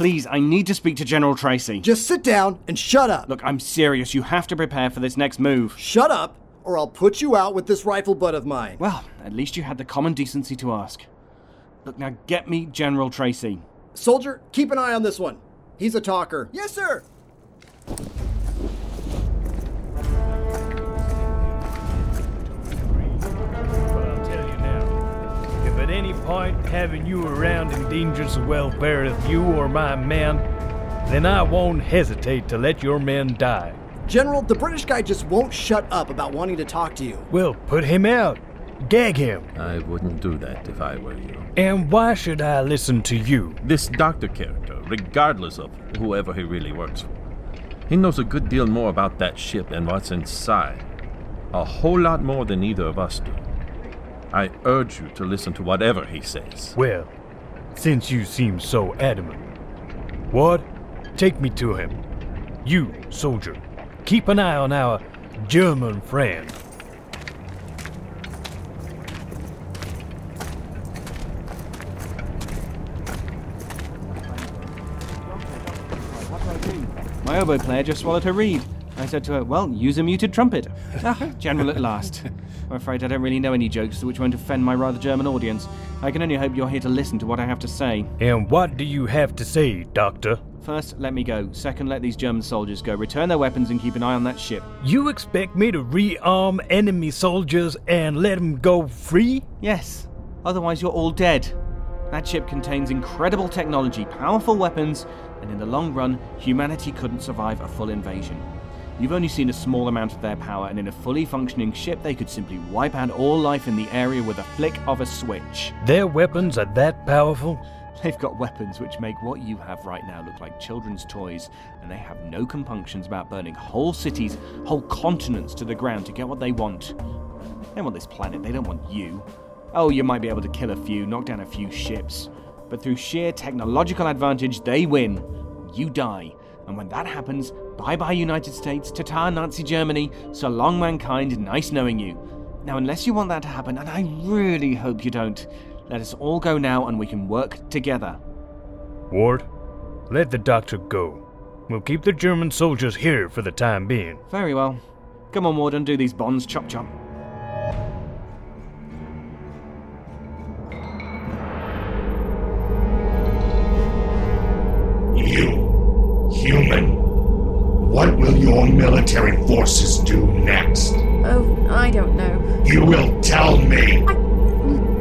Please, I need to speak to General Tracy. Just sit down and shut up. Look, I'm serious. You have to prepare for this next move. Shut up, or I'll put you out with this rifle butt of mine. Well, at least you had the common decency to ask. Look, now get me General Tracy. Soldier, keep an eye on this one. He's a talker. Yes, sir. Having you around endangers the welfare of you or my men, then I won't hesitate to let your men die. General, the British guy just won't shut up about wanting to talk to you. Well, put him out. Gag him. I wouldn't do that if I were you. And why should I listen to you? This doctor character, regardless of whoever he really works for, he knows a good deal more about that ship and what's inside. A whole lot more than either of us do. I urge you to listen to whatever he says. Well, since you seem so adamant. Ward, take me to him. You, soldier, keep an eye on our German friend. My oboe player just swallowed her reed. I said to her, Well, use a muted trumpet. Ah, General at last. I'm afraid I don't really know any jokes which won't offend my rather German audience. I can only hope you're here to listen to what I have to say. And what do you have to say, Doctor? First, let me go. Second, let these German soldiers go. Return their weapons and keep an eye on that ship. You expect me to rearm enemy soldiers and let them go free? Yes. Otherwise, you're all dead. That ship contains incredible technology, powerful weapons, and in the long run, humanity couldn't survive a full invasion. You've only seen a small amount of their power, and in a fully functioning ship, they could simply wipe out all life in the area with a flick of a switch. Their weapons are that powerful? They've got weapons which make what you have right now look like children's toys, and they have no compunctions about burning whole cities, whole continents to the ground to get what they want. They want this planet, they don't want you. Oh, you might be able to kill a few, knock down a few ships, but through sheer technological advantage, they win. You die. And when that happens, bye bye United States, ta Nazi Germany, so long mankind, nice knowing you. Now, unless you want that to happen, and I really hope you don't, let us all go now and we can work together. Ward, let the doctor go. We'll keep the German soldiers here for the time being. Very well. Come on, Ward, undo these bonds, chop chop. You, human, what will your military forces do next? Oh, I don't know. You will tell me. I,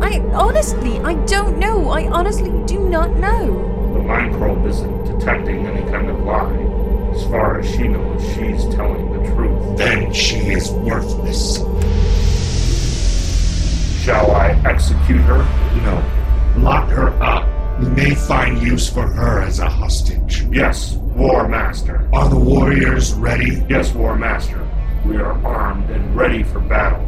I honestly, I don't know. I honestly do not know. The mind probe isn't detecting any kind of lie. As far as she knows, she's telling the truth. Then she is worthless. Shall I execute her? No, lock her up. We may find use for her as a hostage. Yes, War Master. Are the warriors ready? Yes, War Master. We are armed and ready for battle.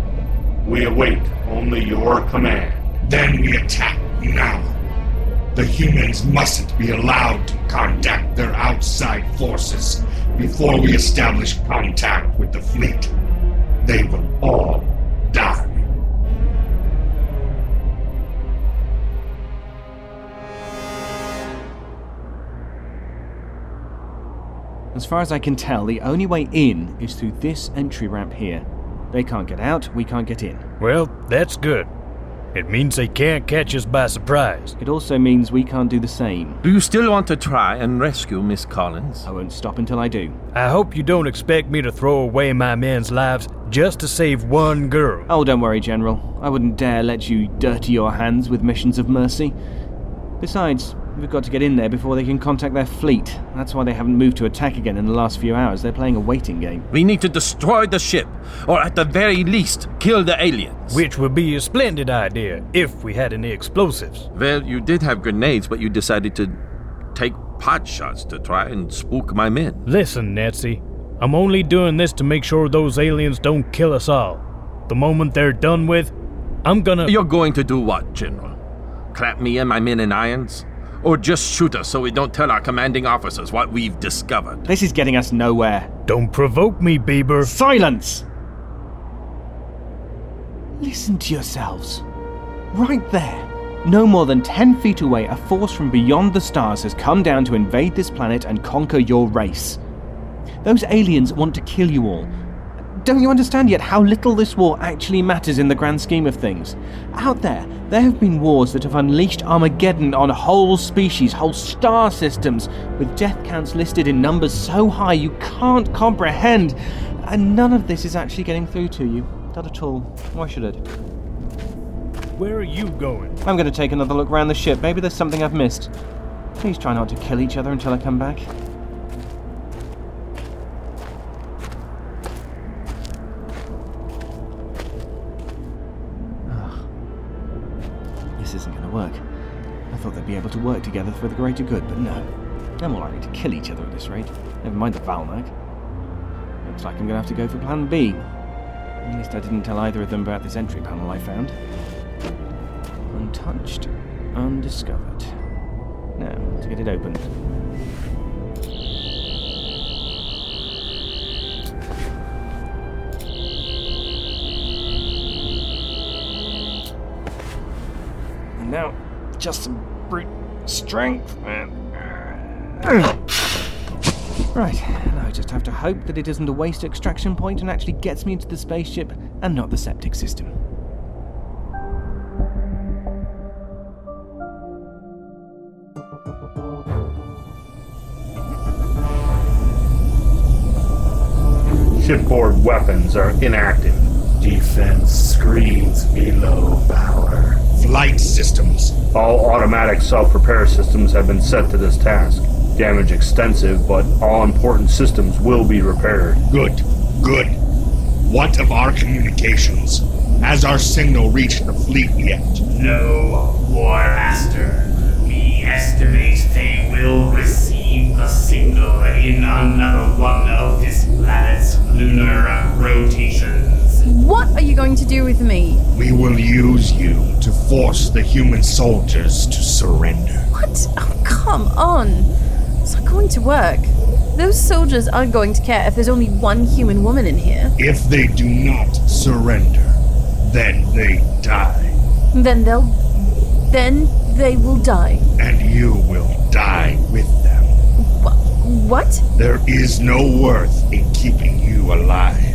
We await only your command. Then we attack now. The humans mustn't be allowed to contact their outside forces before we establish contact with the fleet. They will all die. As far as I can tell, the only way in is through this entry ramp here. They can't get out, we can't get in. Well, that's good. It means they can't catch us by surprise. It also means we can't do the same. Do you still want to try and rescue Miss Collins? I won't stop until I do. I hope you don't expect me to throw away my men's lives just to save one girl. Oh, don't worry, General. I wouldn't dare let you dirty your hands with missions of mercy. Besides, we've got to get in there before they can contact their fleet. That's why they haven't moved to attack again in the last few hours. They're playing a waiting game. We need to destroy the ship, or at the very least, kill the aliens. Which would be a splendid idea if we had any explosives. Well, you did have grenades, but you decided to take pot shots to try and spook my men. Listen, Nancy, I'm only doing this to make sure those aliens don't kill us all. The moment they're done with, I'm gonna. You're going to do what, General? Clap me and my men in irons? Or just shoot us so we don't tell our commanding officers what we've discovered? This is getting us nowhere. Don't provoke me, Bieber. Silence! Listen to yourselves. Right there. No more than 10 feet away, a force from beyond the stars has come down to invade this planet and conquer your race. Those aliens want to kill you all. Don't you understand yet how little this war actually matters in the grand scheme of things? Out there, there have been wars that have unleashed Armageddon on whole species, whole star systems, with death counts listed in numbers so high you can't comprehend. And none of this is actually getting through to you. Not at all. Why should it? Where are you going? I'm going to take another look around the ship. Maybe there's something I've missed. Please try not to kill each other until I come back. Work. I thought they'd be able to work together for the greater good, but no. They're more likely to kill each other at this rate. Never mind the Valnak. Looks like I'm to have to go for plan B. At least I didn't tell either of them about this entry panel I found. Untouched, undiscovered. Now, to get it opened. Now, just some brute strength, man. Right, now I just have to hope that it isn't a waste extraction point and actually gets me into the spaceship and not the septic system. Shipboard weapons are inactive. Defense screens below power. Flight systems. All automatic self repair systems have been set to this task. Damage extensive, but all important systems will be repaired. Good. Good. What of our communications? Has our signal reached the fleet yet? No, War Master. We estimate they will receive a signal in another one of this planet's lunar rotations. What are you going to do with me? We will use you to force the human soldiers to surrender. What? Oh, come on. It's not going to work. Those soldiers aren't going to care if there's only one human woman in here. If they do not surrender, then they die. Then they'll. Then they will die. And you will die with them. Wh- what? There is no worth in keeping you alive.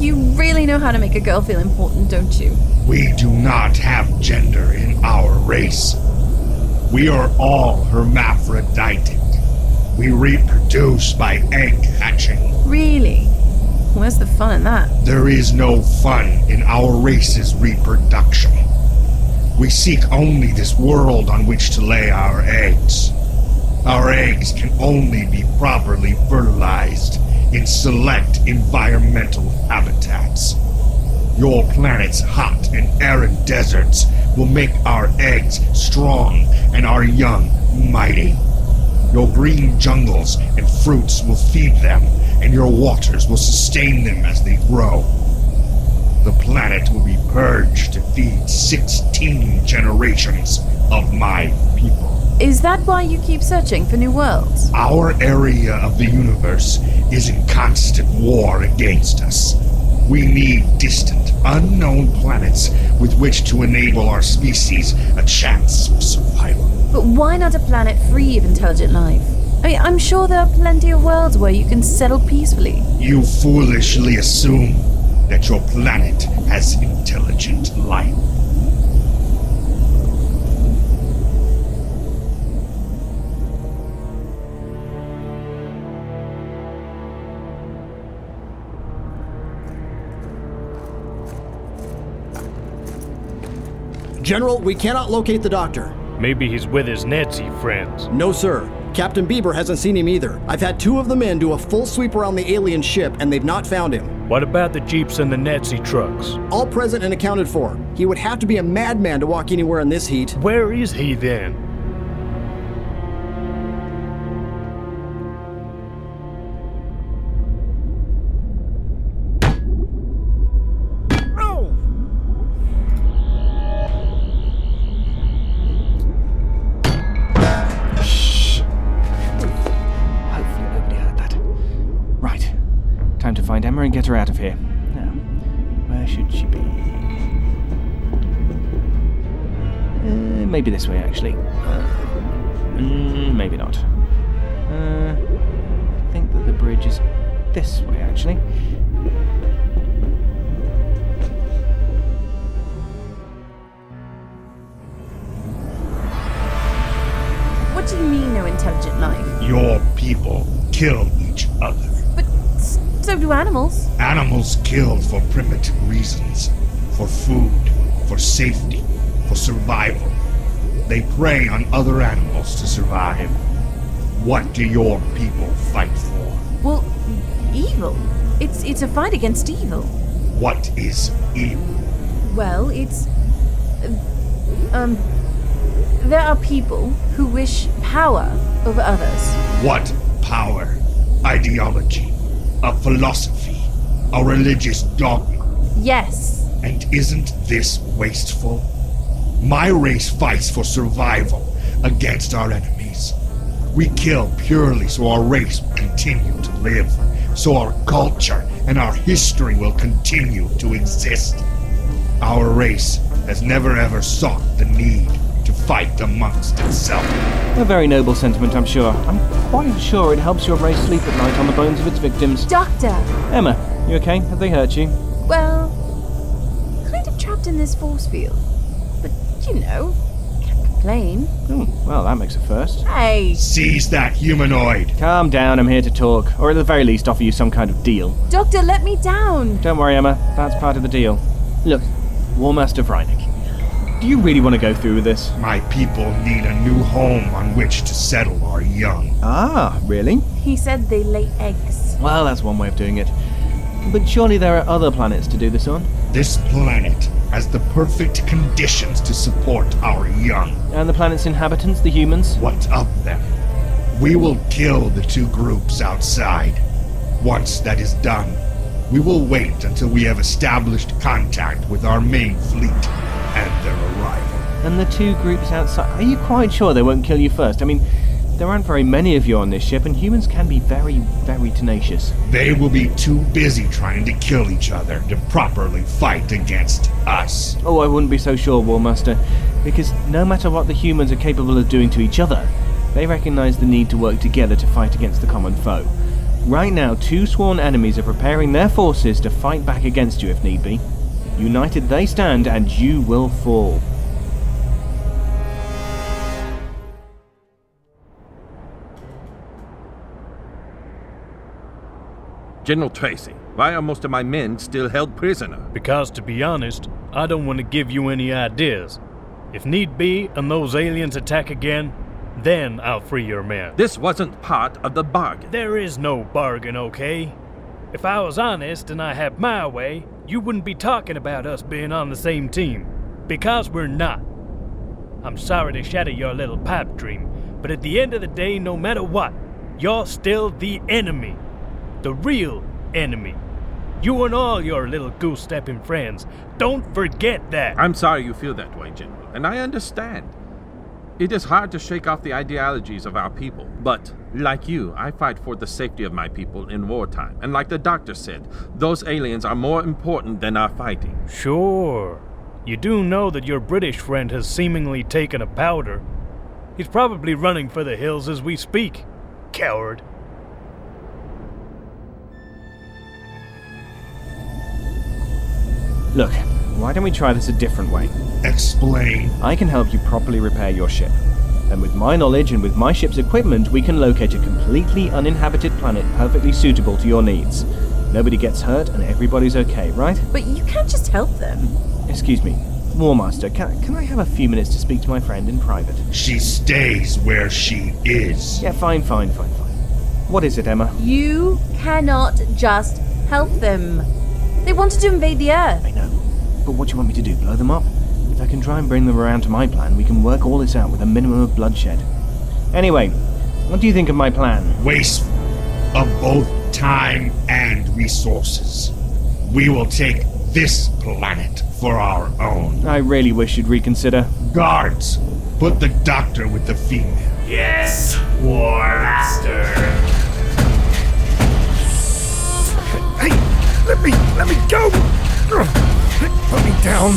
You really know how to make a girl feel important, don't you? We do not have gender in our race. We are all hermaphroditic. We reproduce by egg hatching. Really? Where's the fun in that? There is no fun in our race's reproduction. We seek only this world on which to lay our eggs. Our eggs can only be properly fertilized in select environmental habitats. Your planet's hot and arid deserts will make our eggs strong and our young mighty. Your green jungles and fruits will feed them, and your waters will sustain them as they grow. The planet will be purged to feed 16 generations of my people. Is that why you keep searching for new worlds? Our area of the universe is in constant war against us. We need distant, unknown planets with which to enable our species a chance of survival. But why not a planet free of intelligent life? I mean, I'm sure there are plenty of worlds where you can settle peacefully. You foolishly assume that your planet has intelligent life. General, we cannot locate the doctor. Maybe he's with his Nazi friends. No, sir. Captain Bieber hasn't seen him either. I've had two of the men do a full sweep around the alien ship, and they've not found him. What about the jeeps and the Nazi trucks? All present and accounted for. He would have to be a madman to walk anywhere in this heat. Where is he then? Her out of here. Now, where should she be? maybe this way, actually. Uh, mm, maybe not. Uh, I think that the bridge is this way, actually. What do you mean, no intelligent life? Your people kill each other. So do animals. Animals killed for primitive reasons for food, for safety, for survival. They prey on other animals to survive. What do your people fight for? Well, evil. It's it's a fight against evil. What is evil? Well, it's um there are people who wish power over others. What power, ideology, a philosophy, a religious dogma? Yes. And isn't this wasteful? My race fights for survival against our enemies. We kill purely so our race will continue to live, so our culture and our history will continue to exist. Our race has never ever sought the need fight amongst itself. A very noble sentiment, I'm sure. I'm quite sure it helps your race sleep at night on the bones of its victims. Doctor. Emma, you okay? Have they hurt you? Well, kind of trapped in this force field. But you know, can't complain. Hmm, well, that makes a first. Hey, Seize that humanoid. Calm down, I'm here to talk, or at the very least offer you some kind of deal. Doctor, let me down. Don't worry, Emma, that's part of the deal. Look, War Master Vrynik, do you really want to go through with this? My people need a new home on which to settle our young. Ah, really? He said they lay eggs. Well, that's one way of doing it. But surely there are other planets to do this on? This planet has the perfect conditions to support our young. And the planet's inhabitants, the humans? What of them? We will kill the two groups outside. Once that is done, we will wait until we have established contact with our main fleet and their arrival. And the two groups outside. Are you quite sure they won't kill you first? I mean, there aren't very many of you on this ship, and humans can be very, very tenacious. They will be too busy trying to kill each other to properly fight against us. Oh, I wouldn't be so sure, Warmaster, because no matter what the humans are capable of doing to each other, they recognize the need to work together to fight against the common foe. Right now, two sworn enemies are preparing their forces to fight back against you if need be. United they stand, and you will fall. General Tracy, why are most of my men still held prisoner? Because to be honest, I don't want to give you any ideas. If need be and those aliens attack again, then I'll free your men. This wasn't part of the bargain. There is no bargain, okay? If I was honest and I had my way, you wouldn't be talking about us being on the same team. Because we're not. I'm sorry to shatter your little pipe dream, but at the end of the day, no matter what, you're still the enemy. The real enemy. You and all your little goose stepping friends. Don't forget that. I'm sorry you feel that way, General, and I understand. It is hard to shake off the ideologies of our people, but like you, I fight for the safety of my people in wartime. And like the doctor said, those aliens are more important than our fighting. Sure. You do know that your British friend has seemingly taken a powder. He's probably running for the hills as we speak. Coward. Look, why don't we try this a different way? Explain. I can help you properly repair your ship. And with my knowledge and with my ship's equipment, we can locate a completely uninhabited planet perfectly suitable to your needs. Nobody gets hurt and everybody's okay, right? But you can't just help them. Excuse me, Warmaster, can, can I have a few minutes to speak to my friend in private? She stays where she is. Yeah, fine, fine, fine, fine. What is it, Emma? You cannot just help them. They wanted to invade the Earth. I know. But what do you want me to do? Blow them up? If I can try and bring them around to my plan, we can work all this out with a minimum of bloodshed. Anyway, what do you think of my plan? Wasteful of both time and resources. We will take this planet for our own. I really wish you'd reconsider. Guards, put the doctor with the female. Yes, War Master. Let me, let me go! Put me down.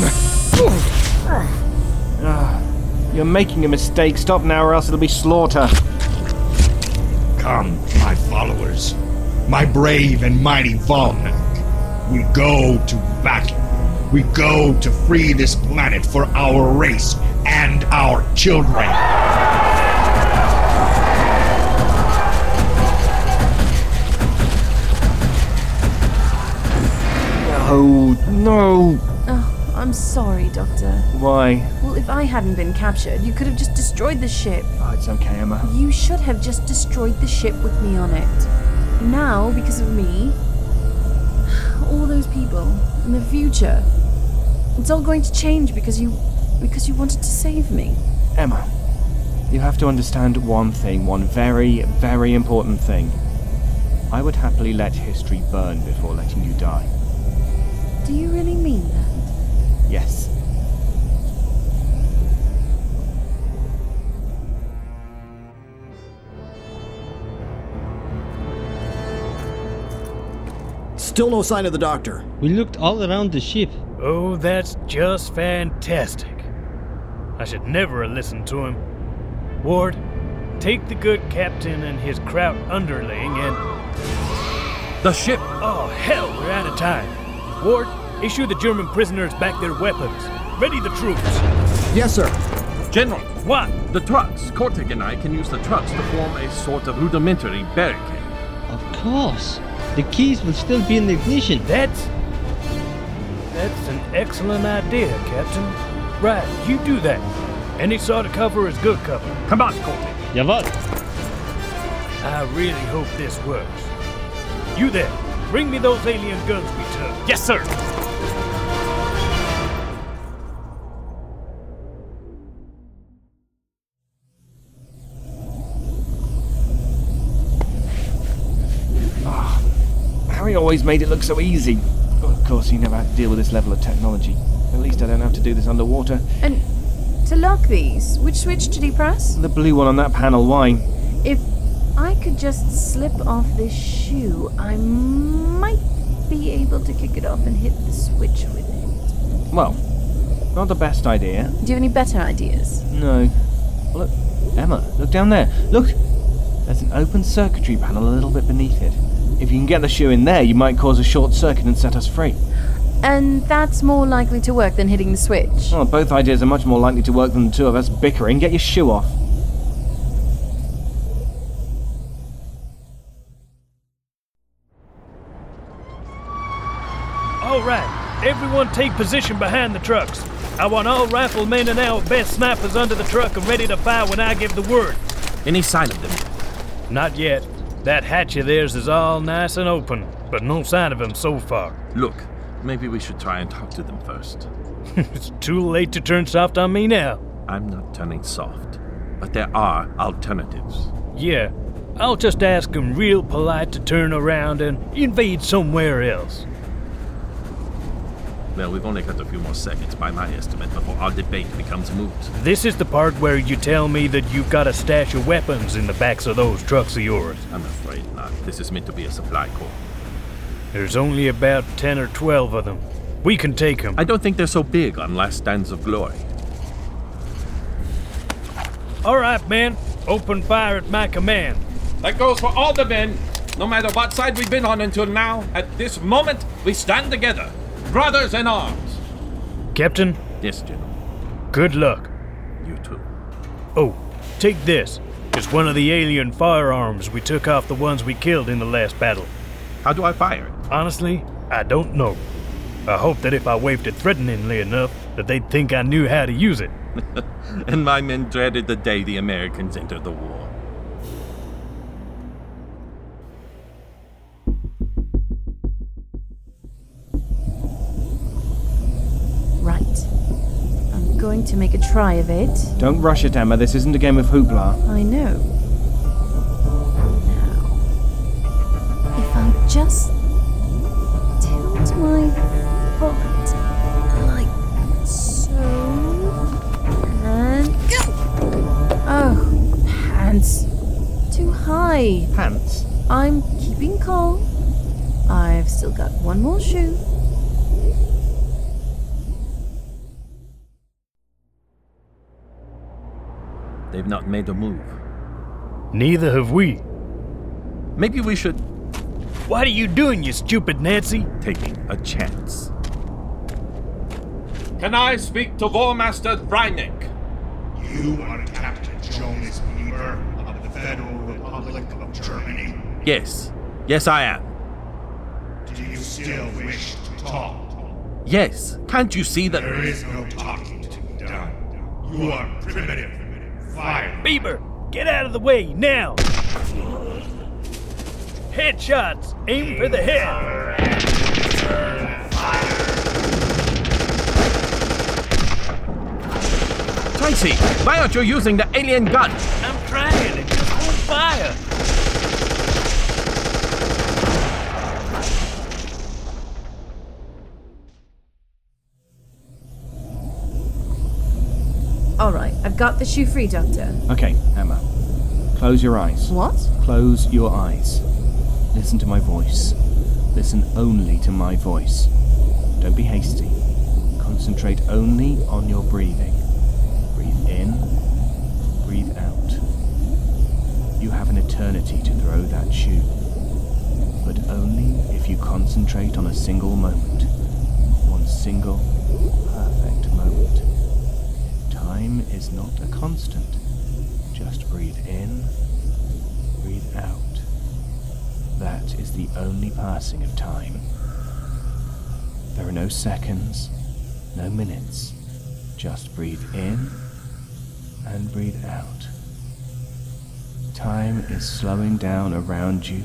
Ah, you're making a mistake. Stop now, or else it'll be slaughter. Come, my followers, my brave and mighty Valnak. We go to battle. We go to free this planet for our race and our children. No, no. Oh, I'm sorry, Doctor. Why? Well, if I hadn't been captured, you could have just destroyed the ship. Oh, it's okay, Emma. You should have just destroyed the ship with me on it. Now, because of me, all those people in the future, it's all going to change because you because you wanted to save me. Emma, you have to understand one thing, one very, very important thing. I would happily let history burn before letting you die. Do you really mean that? Yes. Still no sign of the doctor. We looked all around the ship. Oh, that's just fantastic. I should never have listened to him. Ward, take the good captain and his kraut underling and. The ship! Oh, hell, we're out of time. Ward, issue the German prisoners back their weapons. Ready the troops. Yes, sir. General, What? the trucks. Kortek and I can use the trucks to form a sort of rudimentary barricade. Of course. The keys will still be in the ignition. That's. That's an excellent idea, Captain. Right, you do that. Any sort of cover is good cover. Come on, Colton. Jawohl. I really hope this works. You there, bring me those alien guns Peter. Yes, sir. Ah, Harry always made it look so easy. Well, of course, he never had to deal with this level of technology. At least I don't have to do this underwater. And to lock these, which switch did he press? The blue one on that panel, why? If I could just slip off this shoe, I might be able to kick it off and hit the switch with it. Well, not the best idea. Do you have any better ideas? No. Look, Emma, look down there. Look! There's an open circuitry panel a little bit beneath it. If you can get the shoe in there, you might cause a short circuit and set us free. And that's more likely to work than hitting the switch. Well, both ideas are much more likely to work than the two of us bickering. Get your shoe off. Everyone take position behind the trucks. I want all riflemen and our best snipers under the truck and ready to fire when I give the word. Any sign of them? Not yet. That hatch of theirs is all nice and open, but no sign of them so far. Look, maybe we should try and talk to them first. it's too late to turn soft on me now. I'm not turning soft, but there are alternatives. Yeah, I'll just ask them real polite to turn around and invade somewhere else. Well, we've only got a few more seconds, by my estimate, before our debate becomes moot. This is the part where you tell me that you've got a stash of weapons in the backs of those trucks of yours. I'm afraid not. This is meant to be a supply corps. There's only about 10 or 12 of them. We can take them. I don't think they're so big on Last Stands of Glory. All right, men. Open fire at my command. That goes for all the men. No matter what side we've been on until now, at this moment, we stand together. Brothers in arms. Captain, Yes, General. good luck. You too. Oh, take this. It's one of the alien firearms we took off the ones we killed in the last battle. How do I fire it? Honestly, I don't know. I hope that if I waved it threateningly enough, that they'd think I knew how to use it. and my men dreaded the day the Americans entered the war. Going to make a try of it. Don't rush it, Emma. This isn't a game of hoopla. I know. Now, if I just tilt my foot like so, and go. oh, pants too high. Pants. I'm keeping calm. I've still got one more shoe. They've not made a move. Neither have we. Maybe we should What are you doing, you stupid Nancy? taking a chance. Can I speak to Warmaster Vrynik? You are Captain Jonas Bieber of the Federal Republic of Germany. Yes. Yes, I am. Do you still wish to talk? Yes. Can't you see that? There is no talking to be done. You are primitive. Fire. Bieber, get out of the way now! Headshots! Aim for the head! Tracy, why aren't you using the alien gun? I'm trying, it just won't fire! Got the shoe free, Doctor. Okay, Emma. Close your eyes. What? Close your eyes. Listen to my voice. Listen only to my voice. Don't be hasty. Concentrate only on your breathing. Breathe in, breathe out. You have an eternity to throw that shoe. But only if you concentrate on a single moment. One single, perfect moment. Time is not a constant. Just breathe in, breathe out. That is the only passing of time. There are no seconds, no minutes. Just breathe in and breathe out. Time is slowing down around you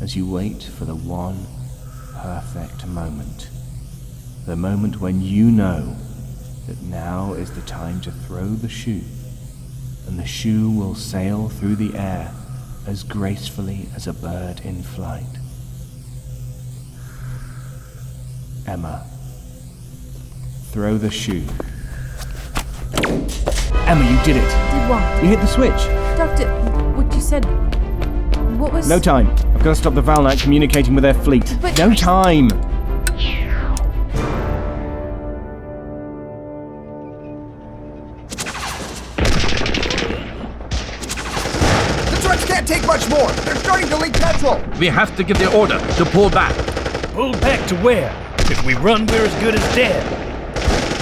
as you wait for the one perfect moment. The moment when you know that now is the time to throw the shoe, and the shoe will sail through the air as gracefully as a bird in flight. Emma, throw the shoe. Emma, you did it! Did what? You hit the switch! Doctor, what you said. What was. No time. I've got to stop the Valnight communicating with their fleet. But- No time! They're starting to leak petrol. We have to give the order to pull back. Pull back to where? If we run, we're as good as dead.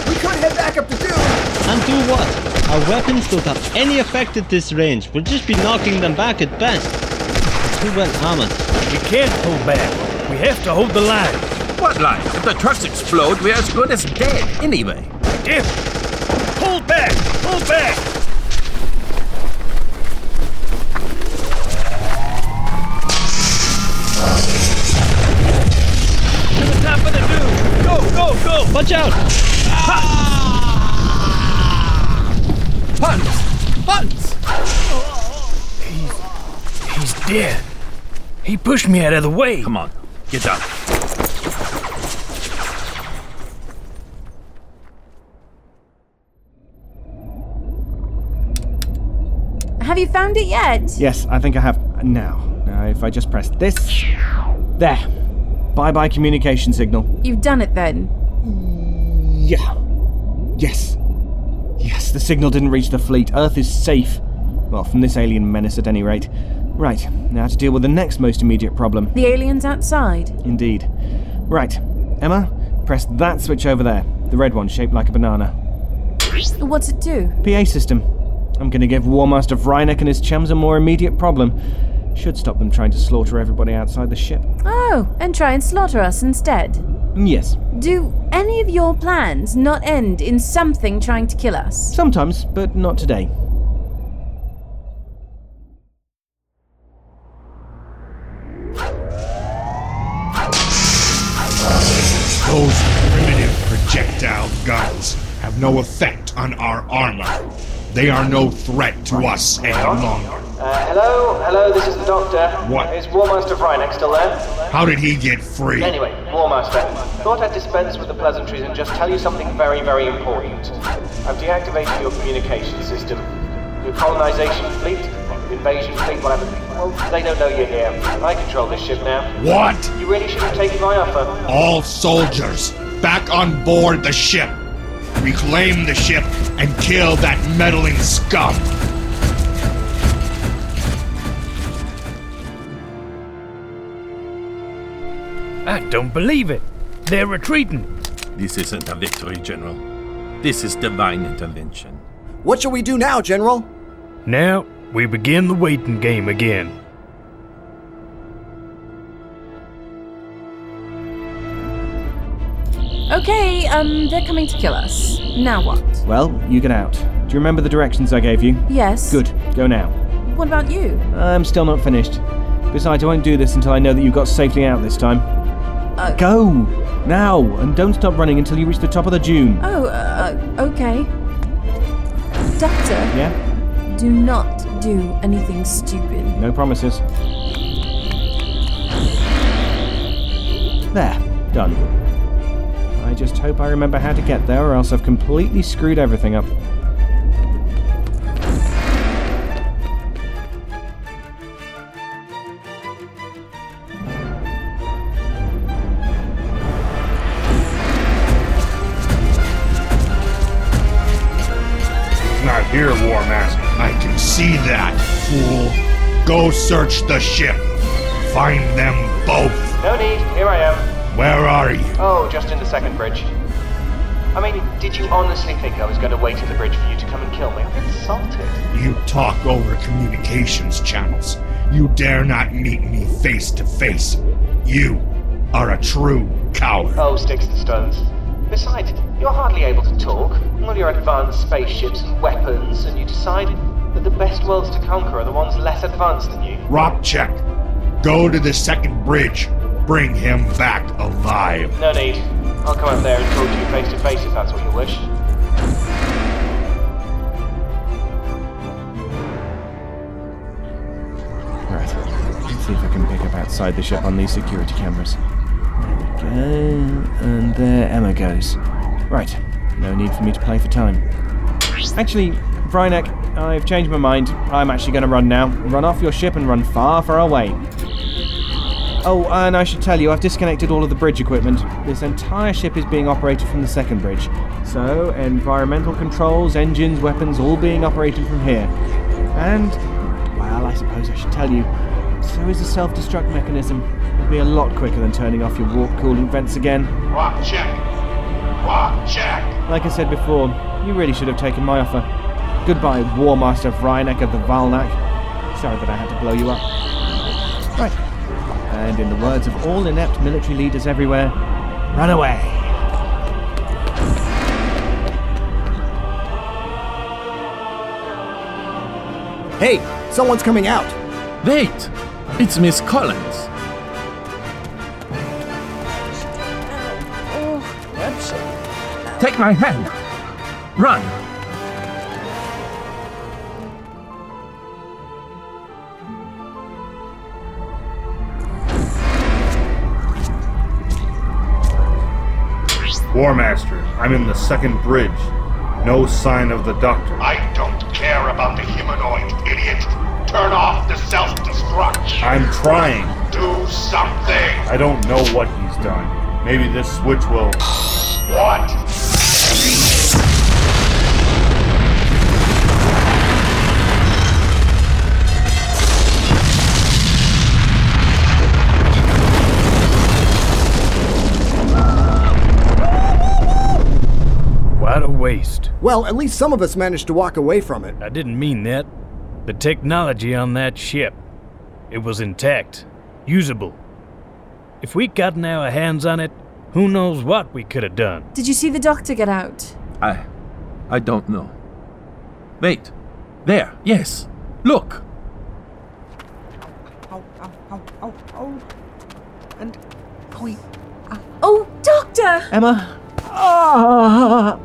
We could head back up to Dune. And do what? Our weapons don't have any effect at this range. We'll just be knocking them back at best. Too well armored. We can't pull back. We have to hold the line. What line? If the trucks explode, we're as good as dead anyway. Damn! Pull back! Pull back! Go! Watch out! Hunt! Hunt! He's dead. He pushed me out of the way. Come on, get down. Have you found it yet? Yes, I think I have. Now, now, if I just press this. There. Bye bye communication signal. You've done it then. Yeah. Yes. Yes, the signal didn't reach the fleet. Earth is safe. Well, from this alien menace at any rate. Right, now to deal with the next most immediate problem. The aliens outside. Indeed. Right, Emma, press that switch over there. The red one shaped like a banana. What's it do? PA system. I'm gonna give War Master Vrynek and his chums a more immediate problem. Should stop them trying to slaughter everybody outside the ship. Oh, and try and slaughter us instead. Mm, yes, Do any of your plans not end in something trying to kill us? sometimes, but not today. Those primitive projectile guns have no effect on our armor. They are no threat to us any longer. Uh, hello, hello, this is the doctor. What? Is Warmaster Vrynek still there? How did he get free? Anyway, Warmaster, thought I'd dispense with the pleasantries and just tell you something very, very important. I've deactivated your communication system. Your colonization fleet, invasion fleet, whatever. Well, they don't know you're here. I control this ship now. What? You really should have taken my offer. All soldiers, back on board the ship reclaim the ship, and kill that meddling scum! I don't believe it. They're retreating. This isn't a victory, General. This is divine intervention. What shall we do now, General? Now, we begin the waiting game again. Okay, um, they're coming to kill us. Now what? Well, you get out. Do you remember the directions I gave you? Yes. Good. Go now. What about you? I'm still not finished. Besides, I won't do this until I know that you got safely out this time. Uh, Go! Now! And don't stop running until you reach the top of the dune. Oh, uh, okay. Doctor, Yeah? do not do anything stupid. No promises. There. Done. I just hope I remember how to get there, or else I've completely screwed everything up. It's not here, War Master. I can see that, fool. Go search the ship. Find them both. No need, here I am. Where are you? Oh, just in the second bridge. I mean, did you honestly think I was going to wait at the bridge for you to come and kill me? I'm insulted. You talk over communications channels. You dare not meet me face to face. You are a true coward. Oh, sticks and stones. Besides, you're hardly able to talk. All your advanced spaceships and weapons, and you decide that the best worlds to conquer are the ones less advanced than you. Rock check. Go to the second bridge. Bring him back alive. No need. I'll come up there and talk to you face to face if that's what you wish. Right. Let's see if I can pick up outside the ship on these security cameras. There we go. And there Emma goes. Right. No need for me to play for time. Actually, Vrynek, I've changed my mind. I'm actually going to run now. Run off your ship and run far, far away. Oh, and I should tell you, I've disconnected all of the bridge equipment. This entire ship is being operated from the second bridge. So, environmental controls, engines, weapons, all being operated from here. And, well, I suppose I should tell you, so is the self destruct mechanism. It'll be a lot quicker than turning off your warp coolant vents again. Rock check. Rock check. Like I said before, you really should have taken my offer. Goodbye, War Master Vrynek of the Valnak. Sorry that I had to blow you up. Right. And in the words of all inept military leaders everywhere, run away. Hey, someone's coming out. Wait! It's Miss Collins. Oh, oh. Take my hand. Run. War Master, I'm in the second bridge. No sign of the doctor. I don't care about the humanoid, idiot. Turn off the self-destruct. I'm trying. Do something. I don't know what he's done. Maybe this switch will. What? What a waste. Well, at least some of us managed to walk away from it. I didn't mean that. The technology on that ship, it was intact, usable. If we'd gotten our hands on it, who knows what we could have done. Did you see the doctor get out? I. I don't know. Wait. There. Yes. Look. And we. Oh, doctor! Emma? Ah,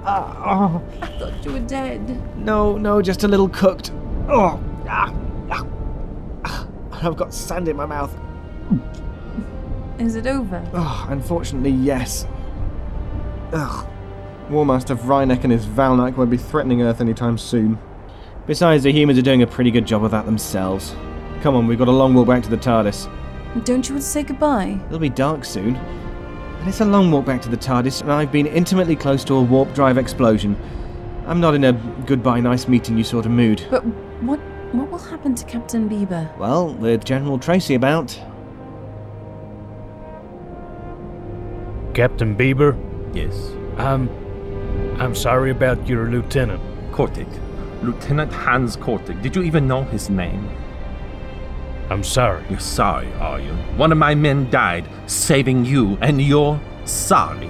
ah. I thought you were dead. No, no, just a little cooked. Oh, ah, ah, ah. I've got sand in my mouth. Is it over? Oh, unfortunately, yes. Ugh. Warmaster Master Vrynek and his Valnak won't be threatening Earth anytime soon. Besides, the humans are doing a pretty good job of that themselves. Come on, we've got a long walk back to the TARDIS. Don't you want to say goodbye? It'll be dark soon. And it's a long walk back to the TARDIS, and I've been intimately close to a warp drive explosion. I'm not in a goodbye, nice meeting you sort of mood. But what what will happen to Captain Bieber? Well, with General Tracy about. Captain Bieber, Yes. I'm. I'm sorry about your lieutenant. Kortik. Lieutenant Hans Kortik. Did you even know his name? I'm sorry. You're sorry, are you? One of my men died saving you, and you're sorry.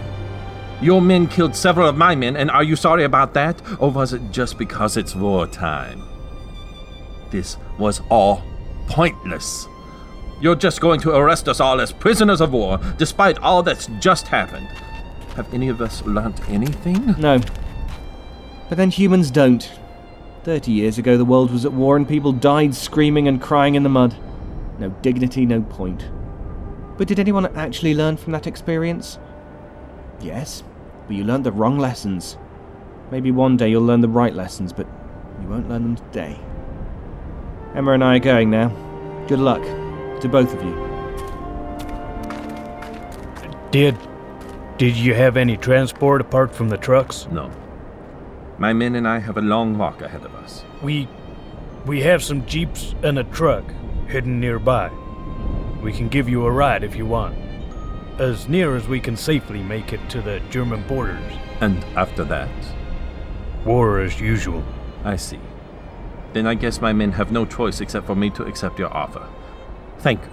Your men killed several of my men, and are you sorry about that? Or was it just because it's wartime? This was all pointless. You're just going to arrest us all as prisoners of war, despite all that's just happened. Have any of us learnt anything? No. But then humans don't. Thirty years ago, the world was at war and people died screaming and crying in the mud. No dignity, no point. But did anyone actually learn from that experience? Yes, but you learned the wrong lessons. Maybe one day you'll learn the right lessons, but you won't learn them today. Emma and I are going now. Good luck to both of you. Did. Did you have any transport apart from the trucks? No. My men and I have a long walk ahead of us. We. We have some jeeps and a truck hidden nearby. We can give you a ride if you want. As near as we can safely make it to the German borders. And after that, War as usual. I see. Then I guess my men have no choice except for me to accept your offer. Thank you,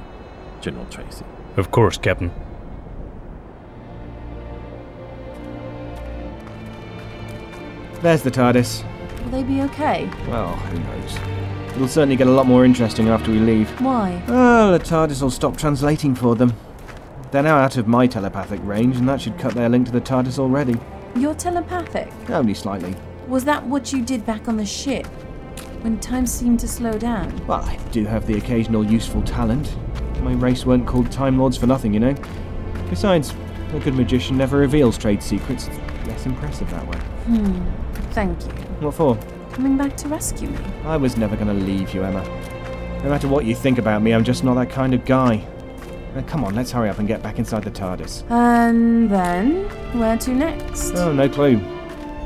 General Tracy. Of course, Captain. There's the TARDIS. Will they be okay? Well, who knows? It'll certainly get a lot more interesting after we leave. Why? Oh, the TARDIS will stop translating for them. They're now out of my telepathic range, and that should cut their link to the TARDIS already. You're telepathic. Only slightly. Was that what you did back on the ship? When time seemed to slow down? Well, I do have the occasional useful talent. My race weren't called Time Lords for nothing, you know. Besides, a good magician never reveals trade secrets. It's less impressive that way. Hmm. Thank you. What for? Coming back to rescue me. I was never going to leave you, Emma. No matter what you think about me, I'm just not that kind of guy. Now, come on, let's hurry up and get back inside the TARDIS. And then, where to next? Oh, no clue.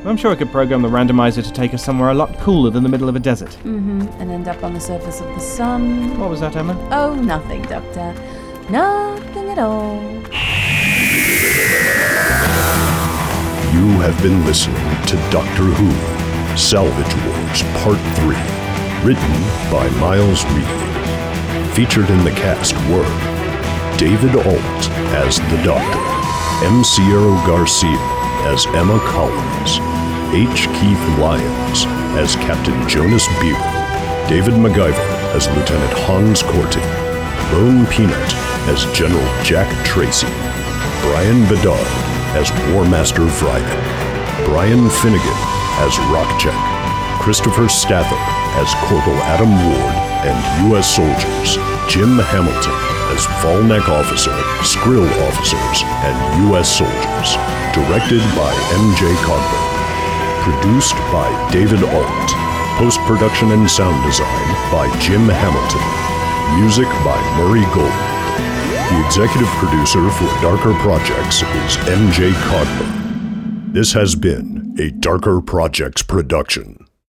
I'm sure I could program the randomizer to take us somewhere a lot cooler than the middle of a desert. Mm-hmm. And end up on the surface of the sun. What was that, Emma? Oh, nothing, Doctor. Nothing at all. You have been listening to Doctor Who Salvage Wars Part 3, written by Miles Reed. Featured in the cast were David Alt as the Doctor, M. Sierra Garcia as Emma Collins, H. Keith Lyons as Captain Jonas Bieber, David MacGyver as Lieutenant Hans Korting, Lone Peanut as General Jack Tracy, Brian Bedard as War Master Friday, Brian Finnegan as Rockcheck, Christopher Stather as Corporal Adam Ward and U.S. soldiers, Jim Hamilton as Valnak Officer, Skrill Officers, and U.S. soldiers. Directed by M.J. Cogburn. Produced by David Alt. Post production and sound design by Jim Hamilton. Music by Murray Gold. The executive producer for Darker Projects is M.J. Cogburn. This has been a Darker Projects production.